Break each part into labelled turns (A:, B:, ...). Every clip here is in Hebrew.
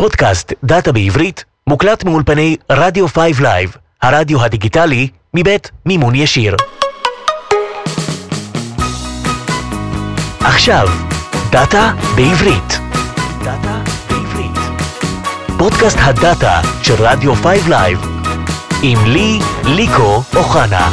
A: פודקאסט דאטה בעברית מוקלט מאולפני רדיו 5 Live, הרדיו הדיגיטלי מבית מימון ישיר. עכשיו, דאטה בעברית. דאטה בעברית. פודקאסט הדאטה של רדיו 5 Live. עם לי, ליקו אוחנה.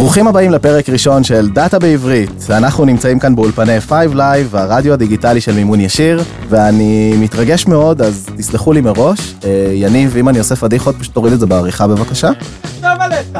B: ברוכים הבאים לפרק ראשון של דאטה בעברית. אנחנו נמצאים כאן באולפני 5 Live, הרדיו הדיגיטלי של מימון ישיר, ואני מתרגש מאוד, אז תסלחו לי מראש. אה, יניב, אם אני עושה פדיחות, פשוט תוריד את זה בעריכה בבקשה.
C: טוב עליך.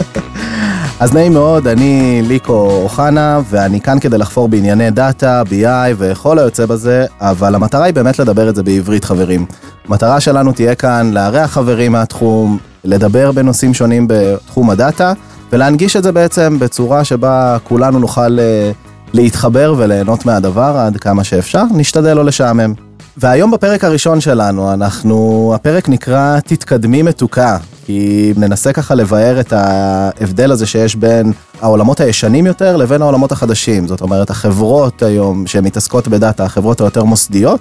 B: אז נעים מאוד, אני ליקו אוחנה, ואני כאן כדי לחפור בענייני דאטה, BI וכל היוצא בזה, אבל המטרה היא באמת לדבר את זה בעברית, חברים. המטרה שלנו תהיה כאן לארח חברים מהתחום, לדבר בנושאים שונים בתחום הדאטה, ולהנגיש את זה בעצם בצורה שבה כולנו נוכל אה, להתחבר וליהנות מהדבר עד כמה שאפשר, נשתדל לא לשעמם. והיום בפרק הראשון שלנו, אנחנו, הפרק נקרא תתקדמי מתוקה, כי ננסה ככה לבאר את ההבדל הזה שיש בין העולמות הישנים יותר לבין העולמות החדשים. זאת אומרת, החברות היום שמתעסקות בדאטה, החברות היותר מוסדיות,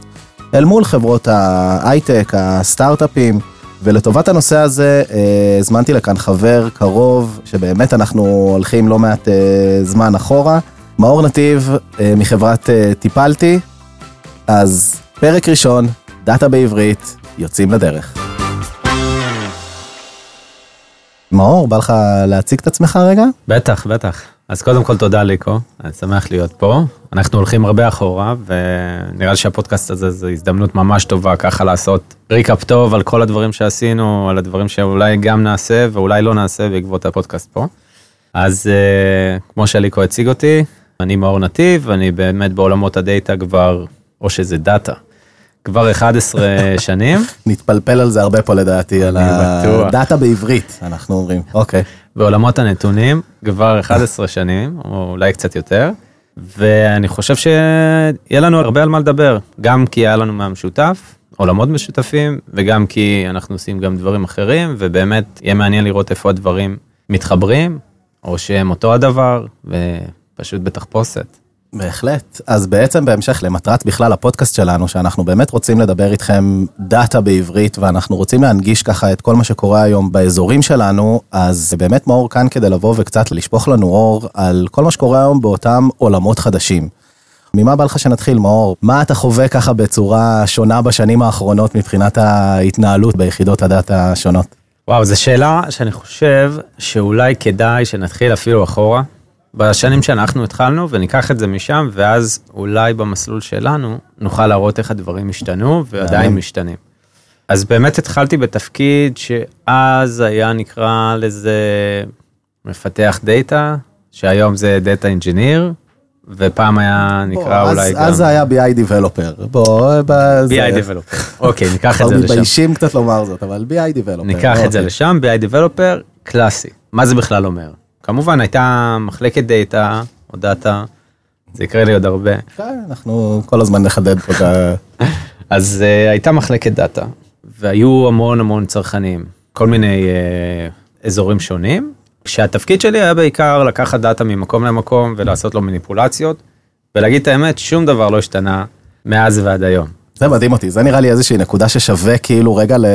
B: אל מול חברות ההייטק, הסטארט-אפים. ולטובת הנושא הזה אה, הזמנתי לכאן חבר קרוב, שבאמת אנחנו הולכים לא מעט אה, זמן אחורה, מאור נתיב אה, מחברת טיפלתי. אז פרק ראשון, דאטה בעברית, יוצאים לדרך. מאור, בא לך להציג את עצמך רגע?
C: בטח, בטח. אז קודם כל תודה ליקו, אני שמח להיות פה. אנחנו הולכים הרבה אחורה, ונראה לי שהפודקאסט הזה זו הזדמנות ממש טובה ככה לעשות recap טוב על כל הדברים שעשינו, על הדברים שאולי גם נעשה ואולי לא נעשה בעקבות הפודקאסט פה. אז uh, כמו שליקו הציג אותי, אני מאור נתיב, אני באמת בעולמות הדאטה כבר, או שזה דאטה, כבר 11 שנים.
B: נתפלפל על זה הרבה פה לדעתי, על הדאטה בעברית, אנחנו אומרים. אוקיי.
C: בעולמות הנתונים כבר 11 שנים, או אולי קצת יותר, ואני חושב שיהיה לנו הרבה על מה לדבר, גם כי היה לנו מהמשותף, עולמות משותפים, וגם כי אנחנו עושים גם דברים אחרים, ובאמת יהיה מעניין לראות איפה הדברים מתחברים, או שהם אותו הדבר, ופשוט בתחפושת.
B: בהחלט. אז בעצם בהמשך למטרת בכלל הפודקאסט שלנו, שאנחנו באמת רוצים לדבר איתכם דאטה בעברית, ואנחנו רוצים להנגיש ככה את כל מה שקורה היום באזורים שלנו, אז באמת מאור כאן כדי לבוא וקצת לשפוך לנו אור על כל מה שקורה היום באותם עולמות חדשים. ממה בא לך שנתחיל, מאור? מה אתה חווה ככה בצורה שונה בשנים האחרונות מבחינת ההתנהלות ביחידות הדאטה השונות?
C: וואו, זו שאלה שאני חושב שאולי כדאי שנתחיל אפילו אחורה. בשנים שאנחנו התחלנו וניקח את זה משם ואז אולי במסלול שלנו נוכל להראות איך הדברים השתנו ועדיין משתנים. אז באמת התחלתי בתפקיד שאז היה נקרא לזה מפתח דאטה שהיום זה data engineer ופעם היה נקרא בוא, אולי
B: אז, גם... אז זה היה BI Developer. בוא,
C: BI זה... Developer. אוקיי, ניקח את זה לשם.
B: מתביישים קצת לומר זאת, אבל BI Developer.
C: ניקח את זה אוקיי. לשם, BI Developer קלאסי. מה זה בכלל אומר? כמובן הייתה מחלקת דאטה או דאטה, זה יקרה לי עוד הרבה.
B: כן, אנחנו כל הזמן נחדד פה את ה...
C: אז uh, הייתה מחלקת דאטה, והיו המון המון צרכנים, כל מיני uh, אזורים שונים, כשהתפקיד שלי היה בעיקר לקחת דאטה ממקום למקום ולעשות לו מניפולציות, ולהגיד את האמת, שום דבר לא השתנה מאז ועד היום.
B: זה מדהים אותי, זה נראה לי איזושהי נקודה ששווה כאילו רגע ל...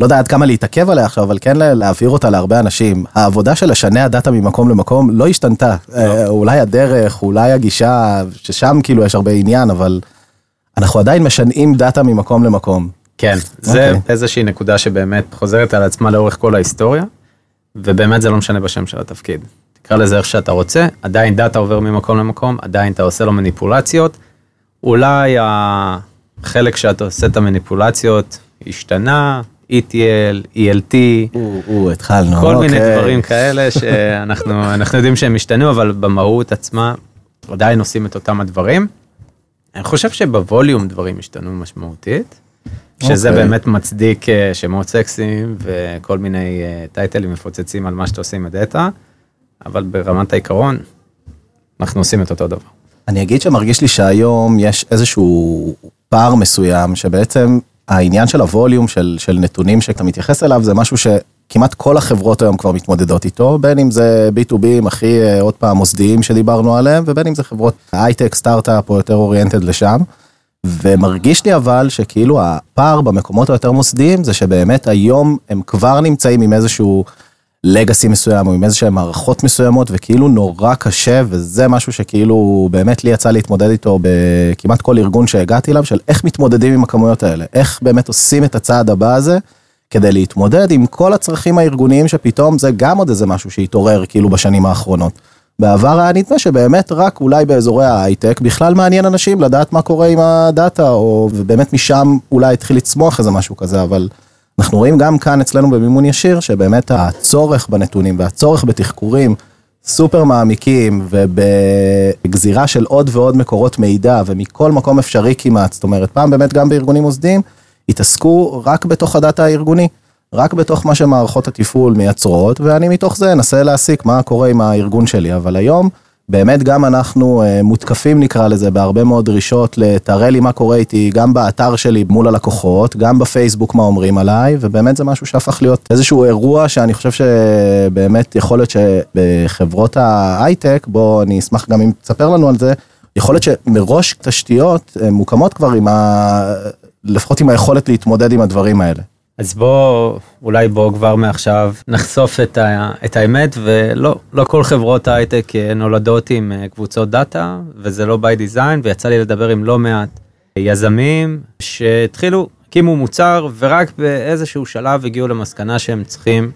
B: לא יודע עד כמה להתעכב עליה עכשיו, אבל כן להעביר אותה להרבה אנשים. העבודה של לשנע דאטה ממקום למקום לא השתנתה. לא. אה, אולי הדרך, אולי הגישה, ששם כאילו יש הרבה עניין, אבל אנחנו עדיין משנעים דאטה ממקום למקום.
C: כן, זה okay. איזושהי נקודה שבאמת חוזרת על עצמה לאורך כל ההיסטוריה, ובאמת זה לא משנה בשם של התפקיד. תקרא לזה איך שאתה רוצה, עדיין דאטה עובר ממקום למקום, עדיין אתה עושה לו מניפולציות. אולי החלק שאתה עושה את המניפולציות השתנה, ETL, ELT,
B: או, התחלנו,
C: כל מיני אוקיי. דברים כאלה שאנחנו יודעים שהם השתנו, אבל במהות עצמה עדיין עושים את אותם הדברים. אני חושב שבווליום דברים השתנו משמעותית, שזה אוקיי. באמת מצדיק אה, שמות סקסיים וכל מיני אה, טייטלים מפוצצים על מה שאתה עושה עם הדאטה, אבל ברמת העיקרון, אנחנו עושים את אותו דבר.
B: אני אגיד שמרגיש לי שהיום יש איזשהו פער מסוים שבעצם העניין של הווליום של, של נתונים שאתה מתייחס אליו זה משהו כמעט כל החברות היום כבר מתמודדות איתו, בין אם זה B2B, הכי אה, עוד פעם מוסדיים שדיברנו עליהם, ובין אם זה חברות הייטק, סטארט-אפ או יותר אוריינטד לשם. ומרגיש לי אבל שכאילו הפער במקומות היותר מוסדיים זה שבאמת היום הם כבר נמצאים עם איזשהו לגאסי מסוים או עם איזה שהם מערכות מסוימות וכאילו נורא קשה וזה משהו שכאילו באמת לי יצא להתמודד איתו בכמעט כל ארגון שהגעתי אליו של איך מתמודדים עם הכמויות האלה, איך באמת עושים את הצעד הבא הזה כדי להתמודד עם כל הצרכים הארגוניים שפתאום זה גם עוד איזה משהו שהתעורר כאילו בשנים האחרונות. בעבר היה נדמה שבאמת רק אולי באזורי ההייטק בכלל מעניין אנשים לדעת מה קורה עם הדאטה, או ובאמת משם אולי התחיל לצמוח איזה משהו כזה, אבל אנחנו רואים גם כאן אצלנו במימון ישיר, שבאמת הצורך בנתונים והצורך בתחקורים סופר מעמיקים ובגזירה של עוד ועוד מקורות מידע ומכל מקום אפשרי כמעט, זאת אומרת פעם באמת גם בארגונים מוסדיים, התעסקו רק בתוך הדאטה הארגוני. רק בתוך מה שמערכות התפעול מייצרות, ואני מתוך זה אנסה להסיק מה קורה עם הארגון שלי, אבל היום באמת גם אנחנו אה, מותקפים נקרא לזה בהרבה מאוד דרישות לתראה לי מה קורה איתי גם באתר שלי מול הלקוחות, גם בפייסבוק מה אומרים עליי, ובאמת זה משהו שהפך להיות איזשהו אירוע שאני חושב שבאמת יכול להיות שבחברות ההייטק, בוא אני אשמח גם אם תספר לנו על זה, יכול להיות שמראש תשתיות אה, מוקמות כבר עם ה... לפחות עם היכולת להתמודד עם הדברים האלה.
C: אז בוא, אולי בוא כבר מעכשיו נחשוף את, ה, את האמת, ולא לא כל חברות ההייטק אה, נולדות עם אה, קבוצות דאטה, וזה לא by design, ויצא לי לדבר עם לא מעט יזמים שהתחילו, הקימו מוצר, ורק באיזשהו שלב הגיעו למסקנה שהם צריכים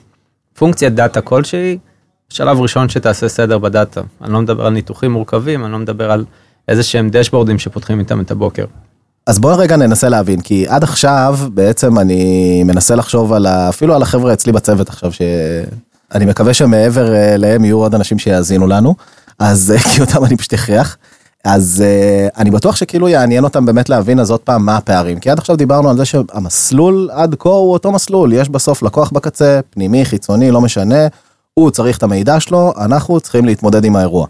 C: פונקציית דאטה כלשהי, שלב ראשון שתעשה סדר בדאטה. אני לא מדבר על ניתוחים מורכבים, אני לא מדבר על איזה שהם דשבורדים שפותחים איתם את הבוקר.
B: אז בוא רגע ננסה להבין, כי עד עכשיו בעצם אני מנסה לחשוב על ה... אפילו על החבר'ה אצלי בצוות עכשיו, שאני מקווה שמעבר אה, להם יהיו עוד אנשים שיאזינו לנו, אז אה, כי אותם אני פשוט הכריח. אז uh, אני בטוח שכאילו יעניין אותם באמת להבין אז עוד פעם מה הפערים, כי עד עכשיו דיברנו על זה שהמסלול עד כה הוא אותו מסלול, יש בסוף לקוח בקצה, פנימי, חיצוני, לא משנה, הוא צריך את המידע שלו, אנחנו צריכים להתמודד עם האירוע.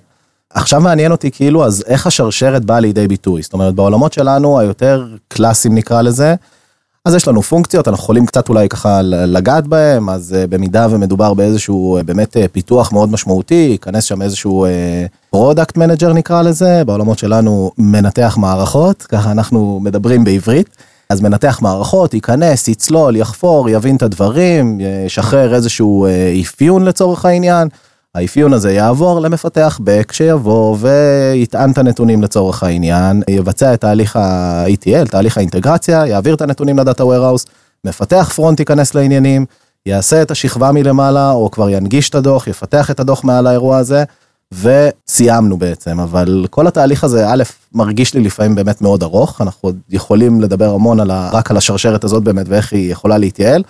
B: עכשיו מעניין אותי כאילו אז איך השרשרת באה לידי ביטוי זאת אומרת בעולמות שלנו היותר קלאסיים נקרא לזה. אז יש לנו פונקציות אנחנו יכולים קצת אולי ככה לגעת בהם אז uh, במידה ומדובר באיזשהו uh, באמת uh, פיתוח מאוד משמעותי ייכנס שם איזשהו product manager נקרא לזה בעולמות שלנו מנתח מערכות ככה אנחנו מדברים בעברית. אז מנתח מערכות ייכנס יצלול יחפור יבין את הדברים ישחרר איזשהו אפיון לצורך העניין. האפיון הזה יעבור למפתח back שיבוא ויטען את הנתונים לצורך העניין, יבצע את תהליך ה-ETL, תהליך האינטגרציה, יעביר את הנתונים לדאטה warehouse, מפתח פרונט ייכנס לעניינים, יעשה את השכבה מלמעלה או כבר ינגיש את הדוח, יפתח את הדוח מעל האירוע הזה, וסיימנו בעצם, אבל כל התהליך הזה, א', מרגיש לי לפעמים באמת מאוד ארוך, אנחנו יכולים לדבר המון על ה, רק על השרשרת הזאת באמת ואיך היא יכולה להתייעל.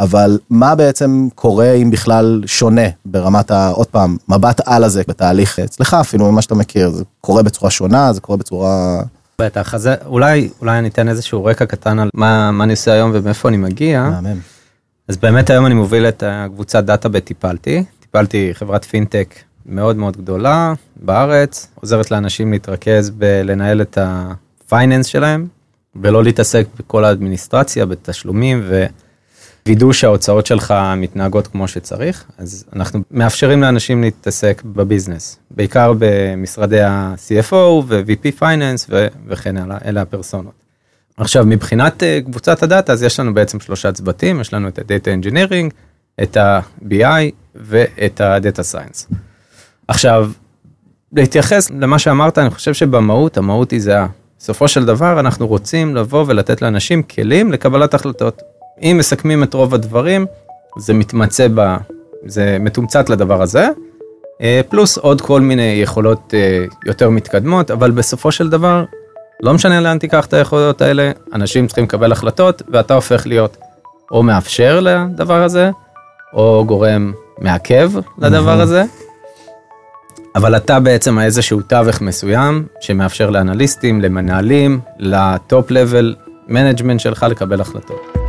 B: אבל מה בעצם קורה אם בכלל שונה ברמת ה... עוד פעם, מבט על הזה בתהליך אצלך אפילו ממה שאתה מכיר, זה קורה בצורה שונה, זה קורה בצורה...
C: בטח, אז אולי, אולי אני אתן איזשהו רקע קטן על מה, מה אני עושה היום ומאיפה אני מגיע.
B: מהמם.
C: אז באמת היום אני מוביל את הקבוצת דאטה ב Tipalti, Tipalti חברת פינטק מאוד מאוד גדולה בארץ, עוזרת לאנשים להתרכז בלנהל את ה finance שלהם, ולא להתעסק בכל האדמיניסטרציה, בתשלומים ו... וידוא שההוצאות שלך מתנהגות כמו שצריך, אז אנחנו מאפשרים לאנשים להתעסק בביזנס, בעיקר במשרדי ה-CFO ו-VP Finance ו- וכן הלאה, אלה הפרסונות. עכשיו מבחינת uh, קבוצת הדאטה אז יש לנו בעצם שלושה צוותים, יש לנו את ה-Data Engineering, את ה-BI ואת ה-Data Science. עכשיו, להתייחס למה שאמרת, אני חושב שבמהות, המהות היא זהה. בסופו של דבר אנחנו רוצים לבוא ולתת לאנשים כלים לקבלת החלטות. אם מסכמים את רוב הדברים, זה מתמצא ב... זה מתומצת לדבר הזה, אה, פלוס עוד כל מיני יכולות אה, יותר מתקדמות, אבל בסופו של דבר, לא משנה לאן תיקח את היכולות האלה, אנשים צריכים לקבל החלטות, ואתה הופך להיות או מאפשר לדבר הזה, או גורם מעכב לדבר הזה. אבל אתה בעצם איזשהו תווך מסוים שמאפשר לאנליסטים, למנהלים, ל top level management שלך לקבל החלטות.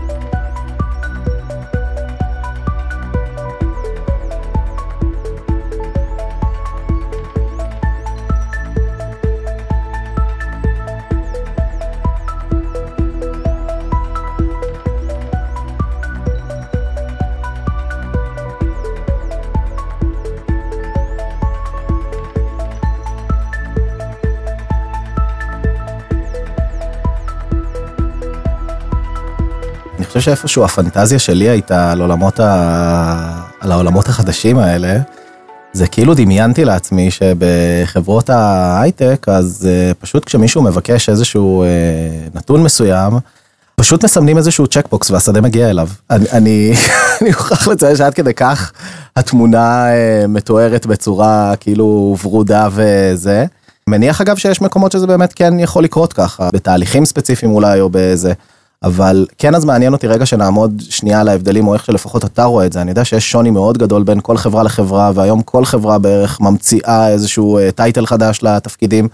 B: חושב שאיפשהו הפנטזיה שלי הייתה על עולמות, ה... על העולמות החדשים האלה. זה כאילו דמיינתי לעצמי שבחברות ההייטק, אז uh, פשוט כשמישהו מבקש איזשהו uh, נתון מסוים, פשוט מסמנים איזשהו צ'קבוקס והשדה מגיע אליו. אני, אני, מוכרח לציין שעד כדי כך התמונה uh, מתוארת בצורה כאילו ורודה וזה. מניח אגב שיש מקומות שזה באמת כן יכול לקרות ככה, בתהליכים ספציפיים אולי או באיזה. אבל כן אז מעניין אותי רגע שנעמוד שנייה על ההבדלים או איך שלפחות אתה רואה את זה, אני יודע שיש שוני מאוד גדול בין כל חברה לחברה והיום כל חברה בערך ממציאה איזשהו טייטל חדש לתפקידים,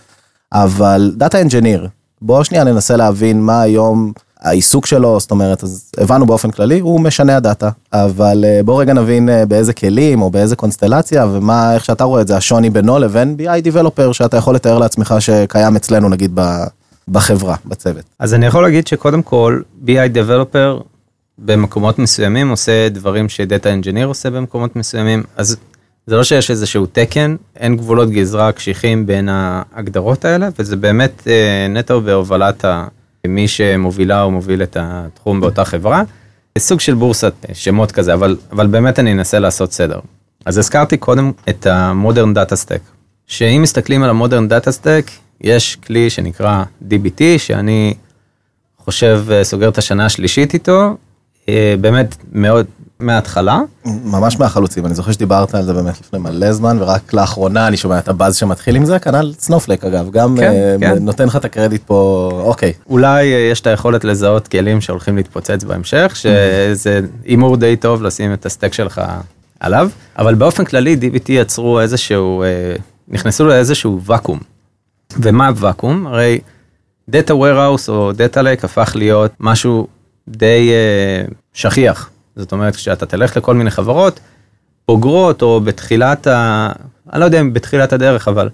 B: אבל data engineer, בוא שנייה ננסה להבין מה היום העיסוק שלו, זאת אומרת, אז הבנו באופן כללי, הוא משנה הדאטה, אבל בוא רגע נבין באיזה כלים או באיזה קונסטלציה ומה, איך שאתה רואה את זה, השוני בינו לבין BI Developer שאתה יכול לתאר לעצמך שקיים אצלנו נגיד ב... בחברה, בצוות.
C: אז אני יכול להגיד שקודם כל, BI Developer במקומות מסוימים עושה דברים שדאטה אנג'יניר עושה במקומות מסוימים, אז זה לא שיש איזשהו תקן, אין גבולות גזרה קשיחים בין ההגדרות האלה, וזה באמת אה, נטו בהובלת מי שמובילה או מוביל את התחום באותה חברה. סוג של בורסת שמות כזה, אבל, אבל באמת אני אנסה לעשות סדר. אז הזכרתי קודם את ה-Modern Data Stack, שאם מסתכלים על ה-Modern Data Stack, יש כלי שנקרא DBT, שאני חושב אה, סוגר את השנה השלישית איתו, אה, באמת מאוד מההתחלה.
B: ממש מהחלוצים, אני זוכר שדיברת על זה באמת לפני מלא זמן, ורק לאחרונה אני שומע את הבאז שמתחיל עם זה, כנ"ל סנופלק אגב, גם כן, uh, כן. נותן לך את הקרדיט פה, אוקיי.
C: אולי יש את היכולת לזהות כלים שהולכים להתפוצץ בהמשך, שזה הימור די טוב לשים את הסטק שלך עליו, אבל באופן כללי DBT יצרו איזשהו, נכנסו לאיזשהו ואקום. ומה ואקום? הרי Data Warehouse או Data Lake הפך להיות משהו די uh, שכיח. זאת אומרת, כשאתה תלך לכל מיני חברות, בוגרות או בתחילת ה... אני לא יודע אם בתחילת הדרך, אבל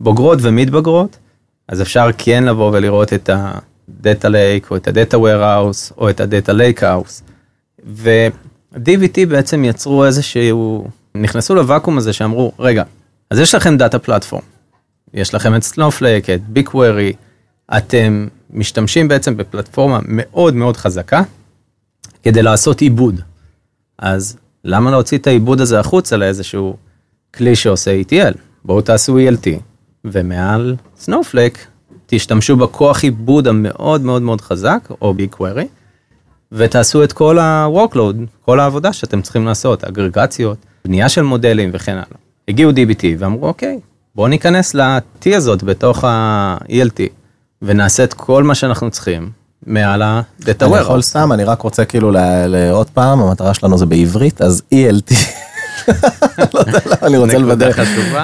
C: בוגרות ומתבגרות, אז אפשר כן לבוא ולראות את ה-Data Lake או את ה-Data Warehouse או את ה-Data Lake House. ו-DBT בעצם יצרו איזשהו, נכנסו לוואקום הזה שאמרו, רגע, אז יש לכם data platform. יש לכם את Snowflake, את BigQuery, אתם משתמשים בעצם בפלטפורמה מאוד מאוד חזקה כדי לעשות עיבוד. אז למה להוציא את העיבוד הזה החוצה לאיזשהו כלי שעושה ETL? בואו תעשו ELT, ומעל Snowflake תשתמשו בכוח עיבוד המאוד מאוד מאוד חזק, או BigQuery, ותעשו את כל ה-workload, כל העבודה שאתם צריכים לעשות, אגרגציות, בנייה של מודלים וכן הלאה. הגיעו DBT ואמרו, אוקיי, בואו ניכנס ל-T הזאת בתוך ה-ELT, ונעשה את כל מה שאנחנו צריכים מעל ה-Data Warehouse.
B: אני יכול סתם, אני רק רוצה כאילו לעוד פעם, המטרה שלנו זה בעברית, אז ELT. לא יודע למה, אני רוצה לוודא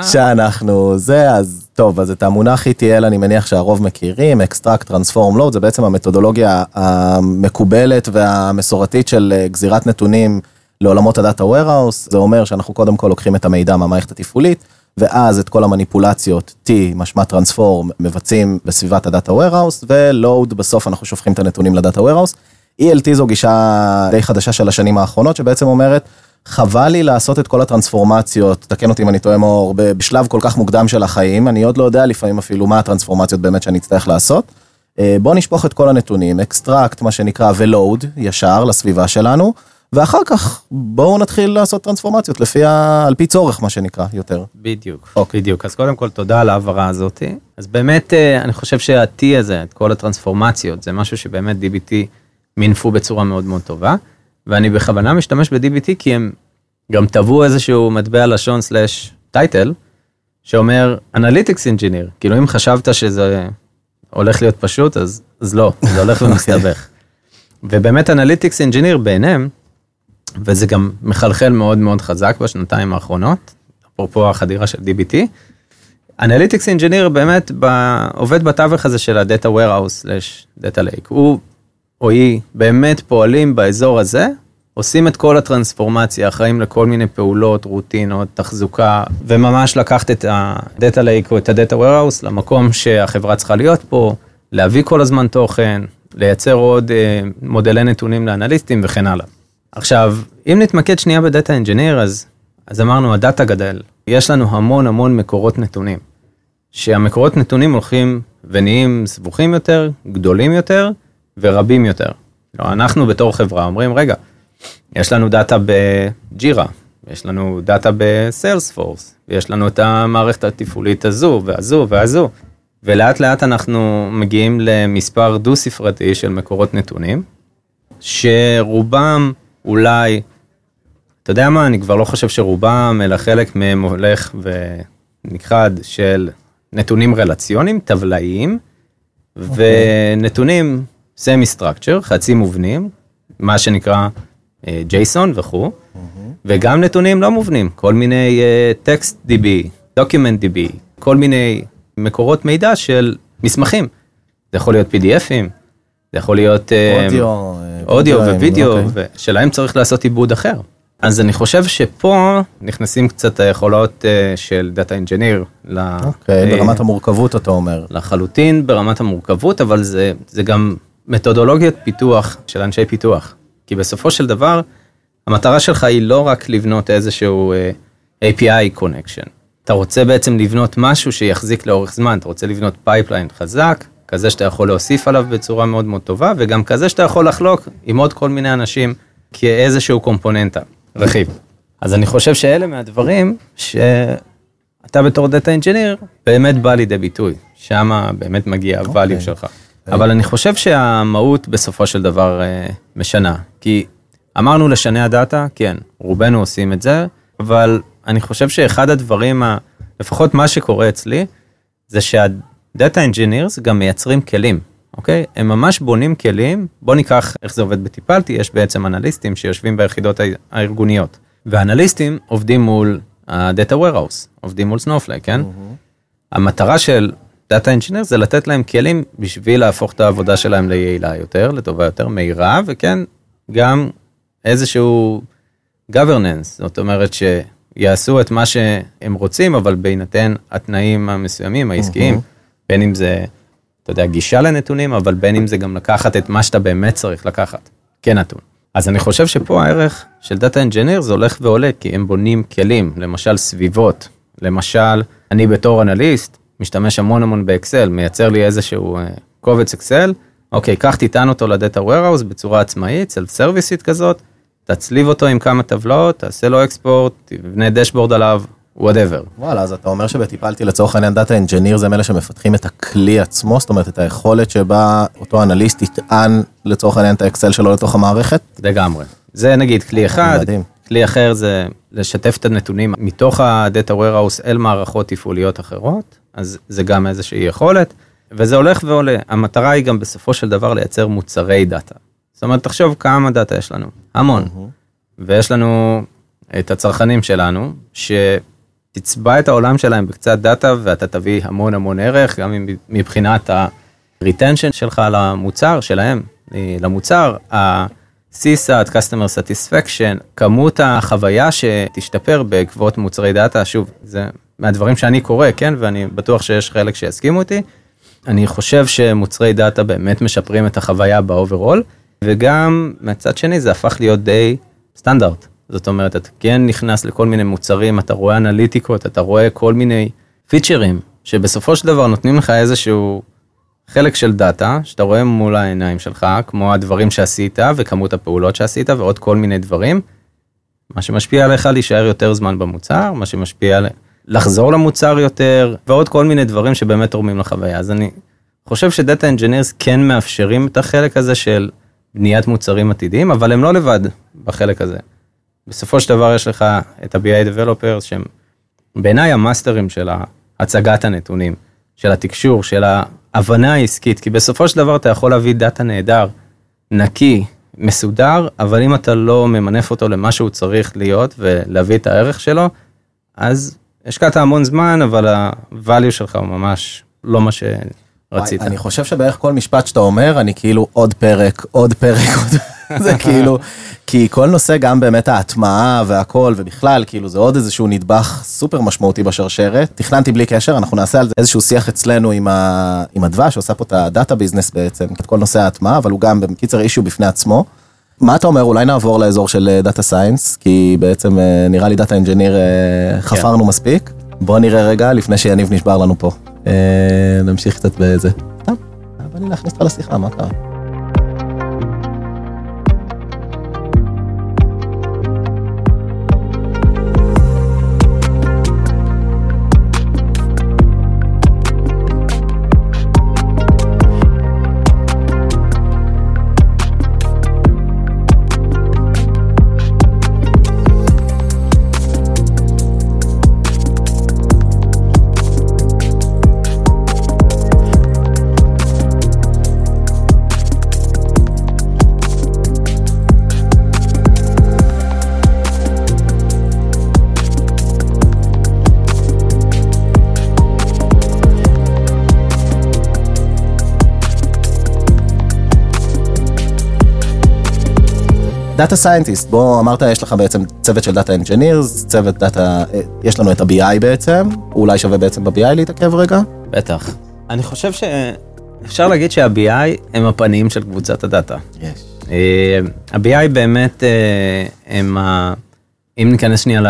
B: שאנחנו זה, אז טוב, אז את המונח ETL אני מניח שהרוב מכירים, Extract Transform Load, זה בעצם המתודולוגיה המקובלת והמסורתית של גזירת נתונים לעולמות ה data warehouse, זה אומר שאנחנו קודם כל לוקחים את המידע מהמערכת התפעולית, ואז את כל המניפולציות T, משמע transform, מבצעים בסביבת ה data warehouse, ו load בסוף אנחנו שופכים את הנתונים ל data warehouse. ELT זו גישה די חדשה של השנים האחרונות, שבעצם אומרת, חבל לי לעשות את כל הטרנספורמציות, תקן אותי אם אני טועה מאור, בשלב כל כך מוקדם של החיים, אני עוד לא יודע לפעמים אפילו מה הטרנספורמציות באמת שאני אצטרך לעשות. אה, בוא נשפוך את כל הנתונים, extract, מה שנקרא, ו load, ישר לסביבה שלנו. ואחר כך בואו נתחיל לעשות טרנספורמציות לפי ה... על פי צורך מה שנקרא יותר.
C: בדיוק, okay. אוקיי. בדיוק. אז קודם כל תודה על ההעברה הזאת. אז באמת אה, אני חושב שה-T הזה, את כל הטרנספורמציות, זה משהו שבאמת DBT מינפו בצורה מאוד מאוד טובה. ואני בכוונה משתמש ב-DBT כי הם גם טבעו איזשהו מטבע לשון slash טייטל, שאומר analytics engineer. כאילו אם חשבת שזה הולך להיות פשוט, אז, אז לא, זה הולך ומסתבך. ובאמת analytics engineer בעיניהם, וזה גם מחלחל מאוד מאוד חזק בשנתיים האחרונות, אפרופו החדירה של DBT. analytics engineer באמת ב, עובד בתווך הזה של ה-Data Warehouse/Data Lake. הוא או היא באמת פועלים באזור הזה, עושים את כל הטרנספורמציה, אחראים לכל מיני פעולות, רוטינות, תחזוקה, וממש לקחת את ה-Data Lake או את ה-Data Warehouse למקום שהחברה צריכה להיות פה, להביא כל הזמן תוכן, לייצר עוד אה, מודלי נתונים לאנליסטים וכן הלאה. עכשיו, אם נתמקד שנייה ב data engineer, אז, אז אמרנו, הדאטה גדל. יש לנו המון המון מקורות נתונים. שהמקורות נתונים הולכים ונהיים סבוכים יותר, גדולים יותר ורבים יותר. לא, אנחנו בתור חברה אומרים, רגע, יש לנו דאטה ב Jira, יש לנו דאטה ב Salesforce, ויש לנו את המערכת התפעולית הזו והזו והזו, ולאט לאט אנחנו מגיעים למספר דו ספרתי של מקורות נתונים, שרובם אולי, אתה יודע מה, אני כבר לא חושב שרובם, אלא חלק מהם הולך ונכחד של נתונים רלציוניים, טבלאיים, ונתונים סמי סטרקצ'ר, חצי מובנים, מה שנקרא ג'ייסון וכו', וגם נתונים לא מובנים, כל מיני text uh, DB, document DB, כל מיני מקורות מידע של מסמכים. זה יכול להיות PDFים, זה יכול להיות
B: אודיו,
C: uh, אודיו ווידאו,
B: אוקיי.
C: ושלהם צריך לעשות עיבוד אחר. אז אני חושב שפה נכנסים קצת היכולות uh, של data engineer.
B: אוקיי, ברמת המורכבות אתה אומר.
C: לחלוטין ברמת המורכבות, אבל זה, זה גם מתודולוגיית פיתוח של אנשי פיתוח. כי בסופו של דבר, המטרה שלך היא לא רק לבנות איזשהו uh, API connection. אתה רוצה בעצם לבנות משהו שיחזיק לאורך זמן, אתה רוצה לבנות pipeline חזק, כזה שאתה יכול להוסיף עליו בצורה מאוד מאוד טובה, וגם כזה שאתה יכול לחלוק עם עוד כל מיני אנשים כאיזשהו קומפוננטה, רכיב. אז אני חושב שאלה מהדברים שאתה בתור data engineer באמת בא לידי ביטוי, שם באמת מגיע ה value שלך. אבל אני חושב שהמהות בסופו של דבר uh, משנה, כי אמרנו לשנע דאטה, כן, רובנו עושים את זה, אבל אני חושב שאחד הדברים, ה, לפחות מה שקורה אצלי, זה שה data engineers גם מייצרים כלים, אוקיי? הם ממש בונים כלים, בוא ניקח איך זה עובד ב Tipalti, יש בעצם אנליסטים שיושבים ביחידות הארגוניות, ואנליסטים עובדים מול ה-Data Warehouse, עובדים מול Snowflake, כן? Mm-hmm. המטרה של data engineer זה לתת להם כלים בשביל להפוך את העבודה שלהם ליעילה יותר, לטובה יותר, מהירה, וכן, גם איזשהו governance, זאת אומרת שיעשו את מה שהם רוצים, אבל בהינתן התנאים המסוימים, העסקיים, mm-hmm. בין אם זה, אתה יודע, גישה לנתונים, אבל בין אם זה גם לקחת את מה שאתה באמת צריך לקחת, כנתון. אז אני חושב שפה הערך של data engineer זה הולך ועולה, כי הם בונים כלים, למשל סביבות, למשל, אני בתור אנליסט, משתמש המון המון באקסל, מייצר לי איזשהו uh, קובץ אקסל, אוקיי, קח תטען אותו לדאטה warehouse בצורה עצמאית, self serviceית כזאת, תצליב אותו עם כמה טבלאות, תעשה לו export, תבנה dashboard עליו, whatever.
B: וואלה, אז אתה אומר שב-default לצורך העניין data engineer זה אלה שמפתחים את הכלי עצמו, זאת אומרת את היכולת שבה אותו אנליסט יטען לצורך העניין את האקסל שלו לתוך המערכת?
C: לגמרי. זה נגיד כלי אחד, מדהים. כלי אחר זה לשתף את הנתונים מתוך ה-Data Warehouse אל מערכות תפעוליות אחרות, אז זה גם איזושהי יכולת, וזה הולך ועולה. המטרה היא גם בסופו של דבר לייצר מוצרי data. זאת אומרת, תחשוב כמה data יש לנו, המון. Mm-hmm. ויש לנו את הצרכנים שלנו, שתצבע את העולם שלהם בקצת data ואתה תביא המון המון ערך, גם מבחינת ה-retension שלך למוצר שלהם, למוצר. CSAT, Customer Satisfaction, כמות החוויה שתשתפר בעקבות מוצרי data, שוב, זה מהדברים שאני קורא, כן, ואני בטוח שיש חלק שיסכימו אותי. אני חושב שמוצרי data באמת משפרים את החוויה באוברול, וגם מהצד שני זה הפך להיות די סטנדרט. זאת אומרת, אתה כן נכנס לכל מיני מוצרים, אתה רואה אנליטיקות, אתה רואה כל מיני featureים, שבסופו של דבר נותנים לך איזשהו חלק של data שאתה רואה מול העיניים שלך, כמו הדברים שעשית וכמות הפעולות שעשית ועוד כל מיני דברים. מה שמשפיע עליך להישאר יותר זמן במוצר, מה שמשפיע על לחזור למוצר יותר ועוד כל מיני דברים שבאמת תורמים לחוויה. אז אני חושב ש-data engineers כן מאפשרים את החלק הזה של בניית מוצרים עתידיים, אבל הם לא לבד בחלק הזה. בסופו של דבר יש לך את ה-BI Developers שהם בעיניי ה-masterים של הצגת הנתונים, של התקשור, של ההבנה העסקית, כי בסופו של דבר אתה יכול להביא data נהדר, נקי, מסודר, אבל אם אתה לא ממנף אותו למה שהוא צריך להיות ולהביא את הערך שלו, אז השקעת המון זמן, אבל ה-value שלך הוא ממש לא מה שרצית.
B: אני חושב שבערך כל משפט שאתה אומר, אני כאילו עוד פרק, עוד פרק, עוד... זה כאילו, כי כל נושא, גם באמת ההטמעה והכל, ובכלל, כאילו זה עוד איזשהו נדבך סופר משמעותי בשרשרת. תכננתי בלי קשר, אנחנו נעשה על זה איזשהו שיח אצלנו עם, ה... עם הדבש, שעושה פה את הדאטה ביזנס בעצם, את כל נושא ההטמעה, אבל הוא גם בקיצר אישיו בפני עצמו. מה אתה אומר, אולי נעבור לאזור של data science, כי בעצם אה, נראה לי data engineer אה, חפרנו כן. מספיק. בוא נראה רגע, לפני שיניב נשבר לנו פה. אה, נמשיך קצת בזה. טוב, לי להכניס אותך לשיחה, מה קרה? data scientist, בוא אמרת יש לך בעצם צוות של data engineers, צוות data, יש לנו את ה-BI בעצם, אולי שווה בעצם ב-BI להתעכב רגע?
C: בטח. אני חושב שאפשר להגיד שה-BI הם הפנים של קבוצת ה-data.
B: יש.
C: אה, ה-BI באמת אה, הם ה... אם ניכנס שנייה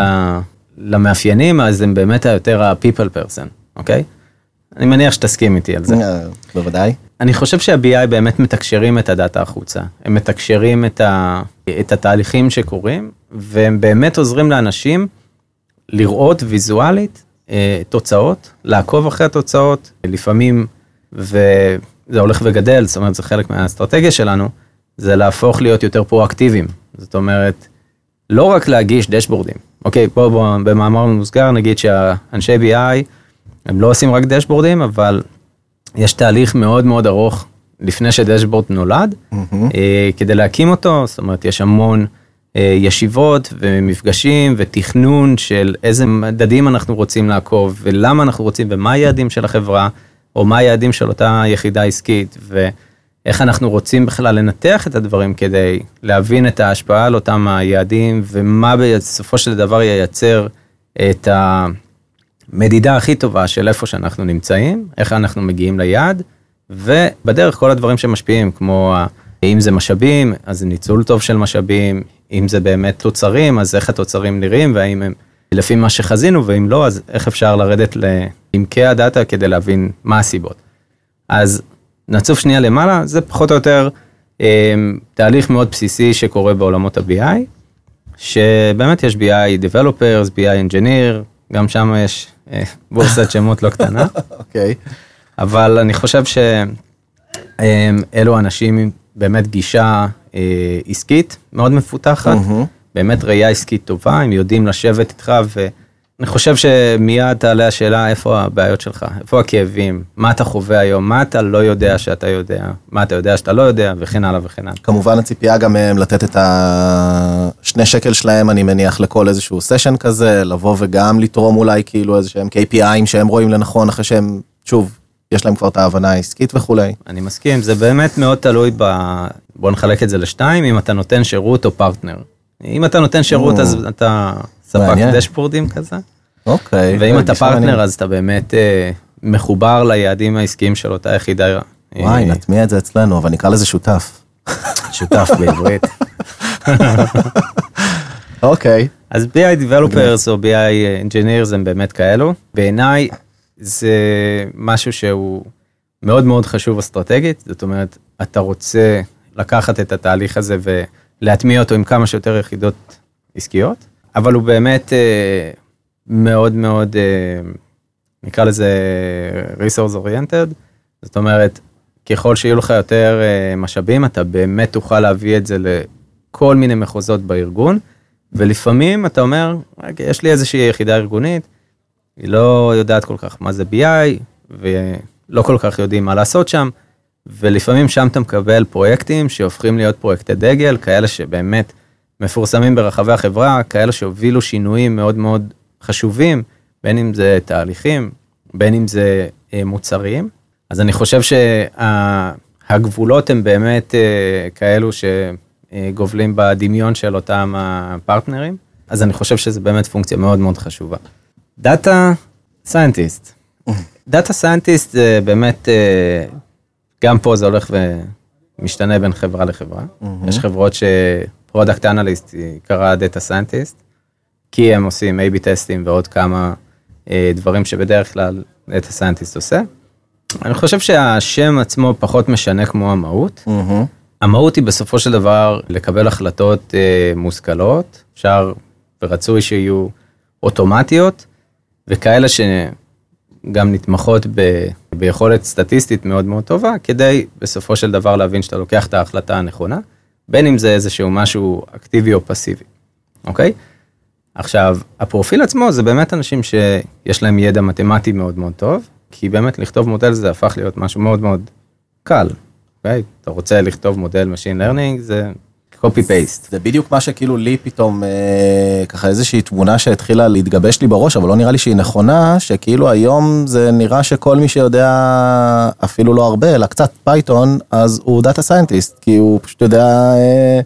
C: למאפיינים, אז הם באמת היותר ה-people person, אוקיי? אני מניח שתסכים איתי על זה.
B: אה, בוודאי.
C: אני חושב שה-BI באמת מתקשרים את הדאטה החוצה. הם מתקשרים את, ה... את התהליכים שקורים, והם באמת עוזרים לאנשים לראות ויזואלית תוצאות, לעקוב אחרי התוצאות, לפעמים, וזה הולך וגדל, זאת אומרת, זה חלק מהאסטרטגיה שלנו. זה להפוך להיות יותר פרואקטיביים. זאת אומרת, לא רק להגיש דשבורדים. אוקיי, בוא, במאמר מוסגר נגיד שהאנשי BI הם לא עושים רק דשבורדים, אבל יש תהליך מאוד מאוד ארוך לפני שדשבורד נולד, mm-hmm. כדי להקים אותו, זאת אומרת, יש המון אה, ישיבות ומפגשים ותכנון של איזה מדדים אנחנו רוצים לעקוב, ולמה אנחנו רוצים, ומה היעדים של החברה, או מה היעדים של אותה יחידה עסקית. ו... איך אנחנו רוצים בכלל לנתח את הדברים כדי להבין את ההשפעה על אותם היעדים ומה בסופו של דבר ייצר את המדידה הכי טובה של איפה שאנחנו נמצאים, איך אנחנו מגיעים ליעד, ובדרך כל הדברים שמשפיעים, כמו אם זה משאבים, אז ניצול טוב של משאבים, אם זה באמת תוצרים, אז איך התוצרים נראים, והאם הם לפי מה שחזינו, ואם לא, אז איך אפשר לרדת לעמקי הדאטה כדי להבין מה הסיבות. אז נצוף שנייה למעלה, זה פחות או יותר אה, תהליך מאוד בסיסי שקורה בעולמות ה-BI, שבאמת יש BI Developers, BI Engineer, גם שם יש בורסת שמות לא קטנה.
B: אוקיי. okay.
C: אבל אני חושב שאלו אנשים עם באמת גישה אה, עסקית מאוד מפותחת, mm-hmm. באמת ראייה עסקית טובה, הם יודעים לשבת איתך ו... אני חושב שמיד תעלה השאלה איפה הבעיות שלך, איפה הכאבים, מה אתה חווה היום, מה אתה לא יודע שאתה יודע, מה אתה יודע שאתה לא יודע, וכן הלאה וכן הלאה.
B: כמובן הציפייה גם מהם לתת את השני שקל שלהם, אני מניח, לכל איזשהו סשן כזה, לבוא וגם לתרום אולי כאילו איזה שהם KPIים שהם רואים לנכון, אחרי שהם, שוב, יש להם כבר את ההבנה העסקית וכולי.
C: אני מסכים, זה באמת מאוד תלוי ב... בוא נחלק את זה לשתיים, אם אתה נותן שירות או פרטנר. אם אתה נותן שירות אז אתה ספק dashboardים כזה.
B: אוקיי.
C: ואם אתה פרטנר אז אתה באמת אה, מחובר ליעדים העסקיים של אותה יחידה.
B: וואי, נטמיע את זה אצלנו, אבל נקרא לזה שותף.
C: שותף בעברית.
B: אוקיי.
C: אז BI Developers או BI Engineers הם באמת כאלו. בעיניי זה משהו שהוא מאוד מאוד חשוב אסטרטגית, זאת אומרת, אתה רוצה לקחת את התהליך הזה ולהטמיע אותו עם כמה שיותר יחידות עסקיות, אבל הוא באמת אה, מאוד מאוד, אה, נקרא לזה resource oriented, זאת אומרת, ככל שיהיו לך יותר אה, משאבים, אתה באמת תוכל להביא את זה לכל מיני מחוזות בארגון, ולפעמים אתה אומר, יש לי איזושהי יחידה ארגונית, היא לא יודעת כל כך מה זה BI, ולא כל כך יודעים מה לעשות שם, ולפעמים שם אתה מקבל פרויקטים שהופכים להיות פרויקטי דגל, כאלה שבאמת מפורסמים ברחבי החברה, כאלה שהובילו שינויים מאוד מאוד חשובים, בין אם זה תהליכים, בין אם זה אה, מוצרים. אז אני חושב שהגבולות הם באמת אה, כאלו שגובלים בדמיון של אותם ה-partnerים, אז אני חושב שזה באמת פונקציה מאוד מאוד חשובה. data scientist. data scientist זה באמת, אה, גם פה זה הולך ומשתנה בין חברה לחברה. יש חברות שפרודקט אנליסט קרא data scientist, כי הם עושים A-B testים ועוד כמה אה, דברים שבדרך כלל data scientist עושה. אני חושב שהשם עצמו פחות משנה כמו המהות. Mm-hmm. המהות היא בסופו של דבר לקבל החלטות אה, מושכלות, אפשר ורצוי שיהיו אוטומטיות, וכאלה שגם נתמכות ב, ביכולת סטטיסטית מאוד מאוד טובה, כדי בסופו של דבר להבין שאתה לוקח את ההחלטה הנכונה, בין אם זה איזשהו משהו אקטיבי או פסיבי, אוקיי? עכשיו, הפרופיל עצמו זה באמת אנשים שיש להם ידע מתמטי מאוד מאוד טוב, כי באמת לכתוב מודל זה הפך להיות משהו מאוד מאוד קל. אוקיי? אתה רוצה לכתוב מודל Machine Learning, זה copy paste.
B: זה בדיוק מה שכאילו לי פתאום, אה, ככה איזושהי תמונה שהתחילה להתגבש לי בראש, אבל לא נראה לי שהיא נכונה, שכאילו היום זה נראה שכל מי שיודע אפילו לא הרבה, אלא קצת Python, אז הוא data scientist, כי הוא פשוט יודע... אה,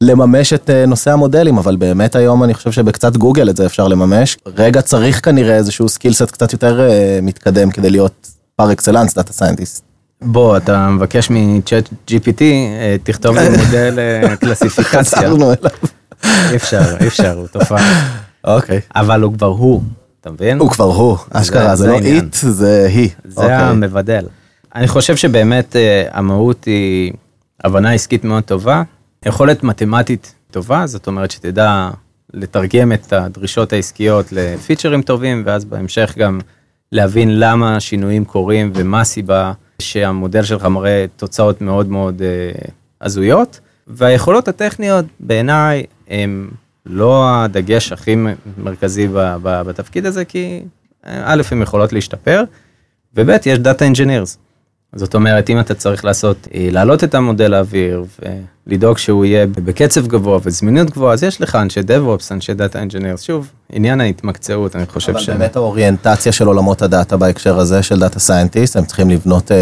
B: לממש את אה, נושא המודלים, אבל באמת היום אני חושב שבקצת גוגל את זה אפשר לממש. רגע צריך כנראה איזשהו skill set קצת יותר אה, מתקדם כדי להיות פר אקסלנס data scientist.
C: בוא, אתה מבקש מ-ChatGPT, אה, תכתוב לי מודל קלסיפיקציה.
B: חזרנו אליו.
C: אי אפשר, אי אפשר, הוא תופעה.
B: אוקיי.
C: אבל הוא כבר הוא, אתה מבין?
B: הוא כבר הוא, אשכרה, זה לא. איט, זה היא.
C: זה
B: אוקיי.
C: המבדל. אני חושב שבאמת המהות היא הבנה עסקית מאוד טובה, יכולת מתמטית טובה, זאת אומרת שתדע לתרגם את הדרישות העסקיות לפיצ'רים טובים, ואז בהמשך גם להבין למה השינויים קורים ומה הסיבה שהמודל שלך מראה תוצאות מאוד מאוד אה, הזויות. והיכולות הטכניות בעיניי הם לא הדגש הכי מרכזי ב- ב- בתפקיד הזה, כי אה, א', הן יכולות להשתפר, וב', יש data engineers. זאת אומרת, אם אתה צריך לעשות, אה, להעלות את המודל לאוויר ולדאוג שהוא יהיה בקצב גבוה וזמינות גבוהה, אז יש לך אנשי DevOps, אנשי data engineers. שוב, עניין ההתמקצעות, אני חושב
B: אבל
C: ש...
B: באמת האוריינטציה של עולמות ה-data בהקשר הזה של data scientist, הם צריכים לבנות, אה,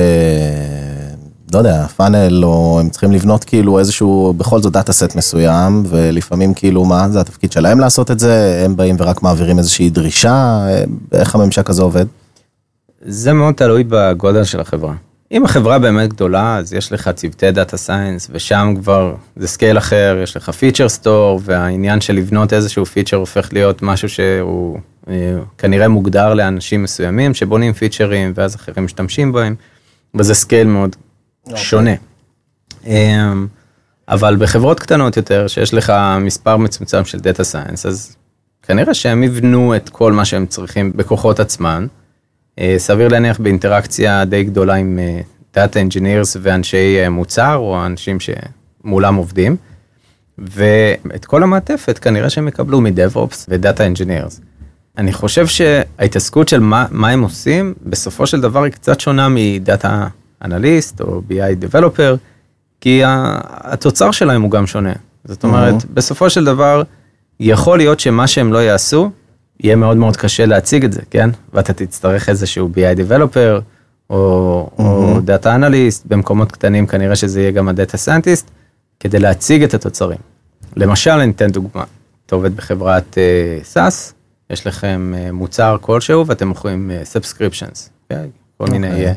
B: לא יודע, פאנל, או הם צריכים לבנות כאילו איזשהו, בכל זאת data set מסוים, ולפעמים כאילו מה, זה התפקיד שלהם לעשות את זה, הם באים ורק מעבירים איזושהי דרישה, אה, איך הממשק הזה עובד?
C: זה מאוד תלוי בגודל של החברה. אם החברה באמת גדולה, אז יש לך צוותי data science, ושם כבר זה scale אחר, יש לך feature store, והעניין של לבנות איזשהו feature הופך להיות משהו שהוא אה, כנראה מוגדר לאנשים מסוימים שבונים featureים, ואז אחרים משתמשים בהם, וזה scale מאוד שונה. אמ, אבל בחברות קטנות יותר, שיש לך מספר מצומצם של data science, אז כנראה שהם יבנו את כל מה שהם צריכים בכוחות עצמם. אה, סביר להניח באינטראקציה די גדולה עם data engineers ואנשי אה, מוצר, או אנשים שמולם עובדים. ואת כל המעטפת כנראה שהם יקבלו מ-DevOps ו data engineers. אני חושב שההתעסקות של מה, מה הם עושים, בסופו של דבר היא קצת שונה מ data analyst או BI Developer, כי התוצר שלהם הוא גם שונה. זאת אומרת,
B: Mhm.
C: בסופו של דבר, יכול להיות שמה שהם לא יעשו, יהיה מאוד מאוד קשה להציג את זה, כן? ואתה תצטרך איזשהו BI Developer, או, או Data Analyst, במקומות קטנים כנראה שזה יהיה גם ה-Data Scientist, כדי להציג את התוצרים. למשל, אני אתן דוגמה, אתה עובד בחברת uh, SaaS, יש לכם uh, מוצר כלשהו ואתם מוכרים uh, subscriptions, כן? כל מיני,
B: אוקיי.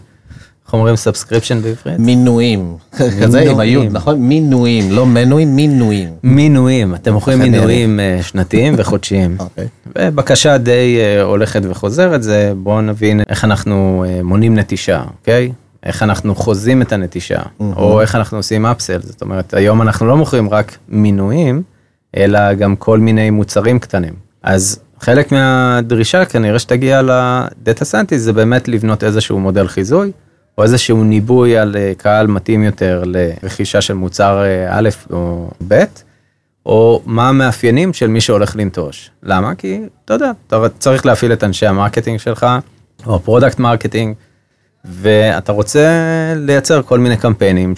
C: איך אומרים subscription בעברית?
B: מינויים, כזה עם היוד, נכון? מינויים, לא מנויים, מינויים.
C: מינויים, אתם מוכרים מינויים אה, שנתיים וחודשיים.
B: אוקיי.
C: ובקשה די אה, הולכת וחוזרת זה בואו נבין איך אנחנו אה, מונים נטישה, אוקיי? איך אנחנו חוזים את הנטישה, או איך אנחנו עושים אפסל, זאת אומרת היום אנחנו לא מוכרים רק מינויים, אלא גם כל מיני מוצרים קטנים. אז חלק מהדרישה כנראה שתגיע ל data scientist זה באמת לבנות איזשהו מודל חיזוי, או איזשהו ניבוי על אה, קהל מתאים יותר לרכישה של מוצר אה, א' או ב', או מה המאפיינים של מי שהולך לנטוש. למה? כי אתה יודע, אתה צריך להפעיל את אנשי ה marketing שלך, או ה product marketing, ואתה רוצה לייצר כל מיני קמפיינים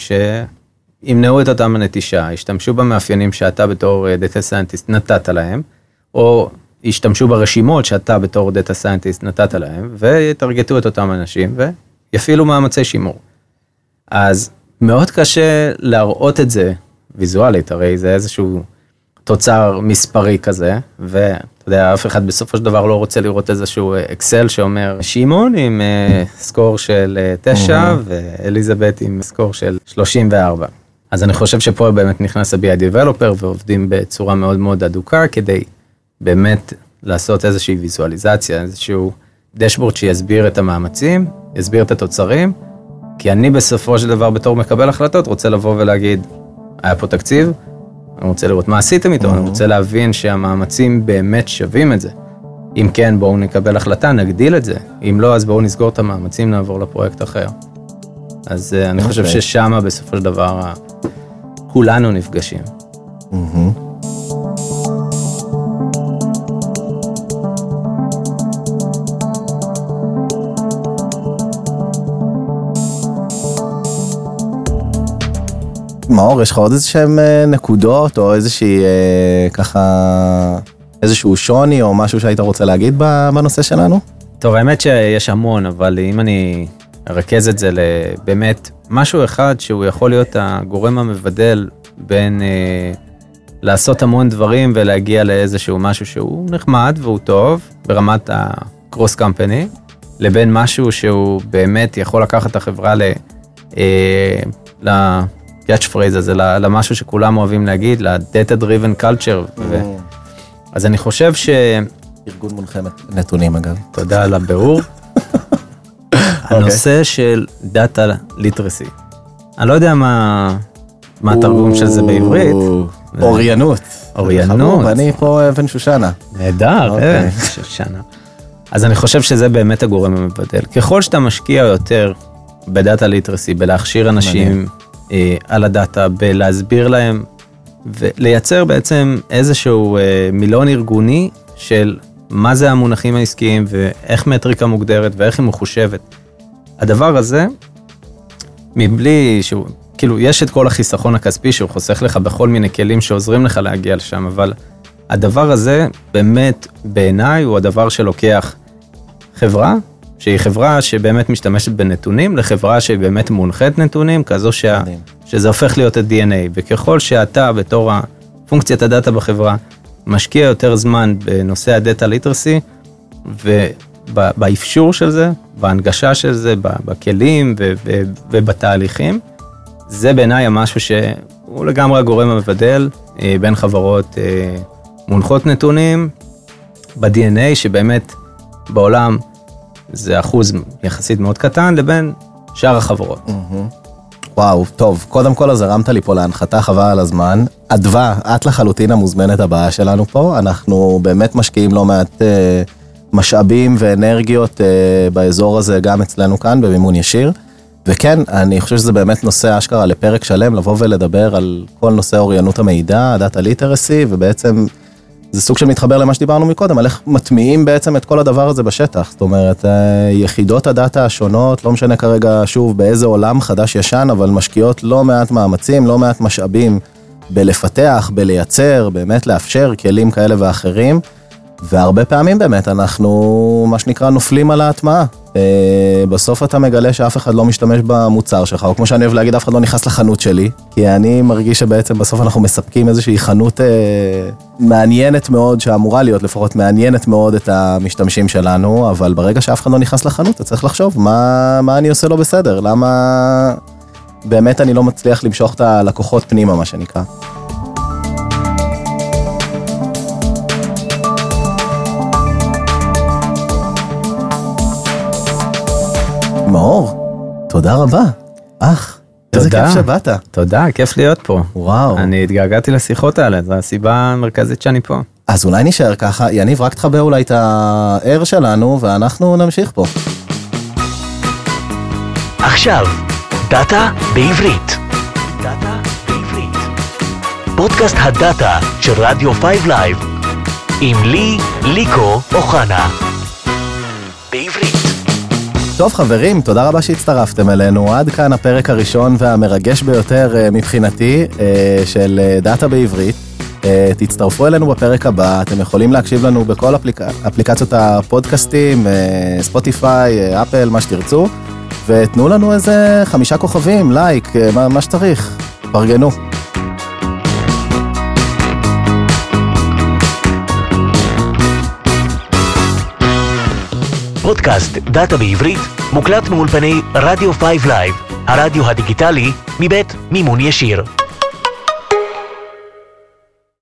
C: שימנעו את אותם הנטישה, ישתמשו במאפיינים שאתה בתור data scientist נתת להם, או ישתמשו ברשימות שאתה בתור data scientist נתת להם, ויטרגטו את אותם אנשים ויפעילו מאמצי שימור. אז מאוד קשה להראות את זה ויזואלית, הרי זה איזשהו תוצר מספרי כזה, ואתה יודע, אף אחד בסופו של דבר לא רוצה לראות איזשהו אקסל שאומר שמעון עם אה, score של אה, 9 ואליזבת עם score של 34. אז אני חושב שפה באמת נכנס ה-BI Developer ועובדים בצורה מאוד מאוד אדוקה כדי באמת לעשות איזושהי ויזואליזציה, איזשהו דשבורד שיסביר את המאמצים, יסביר את התוצרים, כי אני בסופו של דבר בתור מקבל החלטות רוצה לבוא ולהגיד, היה פה תקציב, אני רוצה לראות מה עשיתם איתו, אני רוצה להבין שהמאמצים באמת שווים את זה. אם כן, בואו נקבל החלטה, נגדיל את זה. אם לא, אז בואו נסגור את המאמצים, נעבור לפרויקט אחר. אז אה, אני חושב
B: אוקיי.
C: ששמה בסופו של דבר כולנו נפגשים.
B: מהמם. מאור, יש לך עוד איזה שהם אה, נקודות או איזושהי אה, ככה איזשהו שוני או משהו שהיית רוצה להגיד בנושא שלנו?
C: טוב, האמת שיש המון, אבל אם אני ארכז את זה לבאמת משהו אחד שהוא יכול להיות הגורם המבדל בין אה, לעשות המון דברים ולהגיע לאיזשהו משהו שהוא נחמד והוא טוב ברמת הקרוס קמפני, לבין משהו שהוא באמת יכול לקחת את החברה ל... אה, ל-catch phrase הזה, למשהו שכולם אוהבים להגיד, ל-data driven culture. ו... אז אני חושב ש...
B: ארגון מונחה נתונים אגב.
C: תודה על הבירור. הנושא של data literacy. אני לא יודע מה, מה התרגום של זה בעברית.
B: אוריינות.
C: אוריינות.
B: אני פה אבן שושנה.
C: נהדר, אוקיי. אבן שושנה. אז אני חושב שזה באמת הגורם המבדל. ככל שאתה משקיע יותר ב data literacy, בלהכשיר אנשים על הדאטה, בלהסביר להם ולייצר בעצם איזשהו אה, מילון ארגוני של מה זה המונחים העסקיים ואיך מטריקה מוגדרת ואיך היא מחושבת. הדבר הזה, מבלי שהוא, כאילו, יש את כל החיסכון הכספי שהוא חוסך לך בכל מיני כלים שעוזרים לך להגיע לשם, אבל הדבר הזה באמת בעיניי הוא הדבר שלוקח חברה, שהיא חברה שבאמת משתמשת בנתונים, לחברה שבאמת מונחית נתונים, כזו שה, שזה הופך להיות ה-DNA, וככל שאתה בתור פונקציית הדאטה בחברה, משקיע יותר זמן בנושא הדאטה ליטרסי, ובאפשור של זה, בהנגשה של זה, בכלים ובתהליכים, זה בעיניי המשהו שהוא לגמרי הגורם המבדל אה, בין חברות אה, מונחות נתונים ב-DNA, שבאמת בעולם זה אחוז יחסית מאוד קטן, לבין שאר החברות. Mm-hmm.
B: וואו, טוב, קודם כל אז הרמת לי פה להנחתה חבל על הזמן. אדווה, את לחלוטין המוזמנת הבאה שלנו פה, אנחנו באמת משקיעים לא מעט אה, משאבים ואנרגיות אה, באזור הזה, גם אצלנו כאן, במימון ישיר. וכן, אני חושב שזה באמת נושא אשכרה לפרק שלם, לבוא ולדבר על כל נושא אוריינות המידע, דאטה ליטרסי, ובעצם זה סוג של מתחבר למה שדיברנו מקודם, על איך מטמיעים בעצם את כל הדבר הזה בשטח. זאת אומרת, אה, יחידות הדאטה השונות, לא משנה כרגע, שוב, באיזה עולם חדש-ישן, אבל משקיעות לא מעט מאמצים, לא מעט משאבים בלפתח, בלייצר, באמת לאפשר כלים כאלה ואחרים. והרבה פעמים באמת אנחנו, מה שנקרא, נופלים על ההטמעה. אה, בסוף אתה מגלה שאף אחד לא משתמש במוצר שלך, או כמו שאני אוהב להגיד, אף אחד לא נכנס לחנות שלי, כי אני מרגיש שבעצם בסוף אנחנו מספקים איזושהי חנות אה, מעניינת מאוד, שאמורה להיות לפחות מעניינת מאוד את המשתמשים שלנו, אבל ברגע שאף אחד לא נכנס לחנות, אתה צריך לחשוב מה, מה אני עושה לא בסדר, למה באמת אני לא מצליח למשוך את הלקוחות פנימה, מה שנקרא. מאור, תודה רבה. אח, איזה כיף שבאת.
C: תודה, כיף להיות פה.
B: וואו.
C: אני התגעגעתי לשיחות האלה, זו הסיבה המרכזית שאני פה.
B: אז אולי נשאר ככה, יניב, רק תחבר אולי את ה-R שלנו, ואנחנו נמשיך פה.
A: עכשיו, דאטה בעברית. דאטה בעברית. פודקאסט הדאטה של רדיו 5 לייב, עם לי, ליקו אוחנה.
B: טוב חברים, תודה רבה שהצטרפתם אלינו. עד כאן הפרק הראשון והמרגש ביותר אה, מבחינתי אה, של אה, דאטה בעברית. תצטרפו אלינו בפרק הבא, אתם יכולים להקשיב לנו בכל אפליק... אפליקציות הפודקאסטים, ספוטיפיי, אפל, מה שתרצו, ותנו לנו איזה חמישה כוכבים, לייק, מה, מה שצריך, פרגנו.
A: פודקאסט דאטה בעברית מוקלט מאולפני רדיו 5 לייב, הרדיו הדיגיטלי מבית מימון ישיר.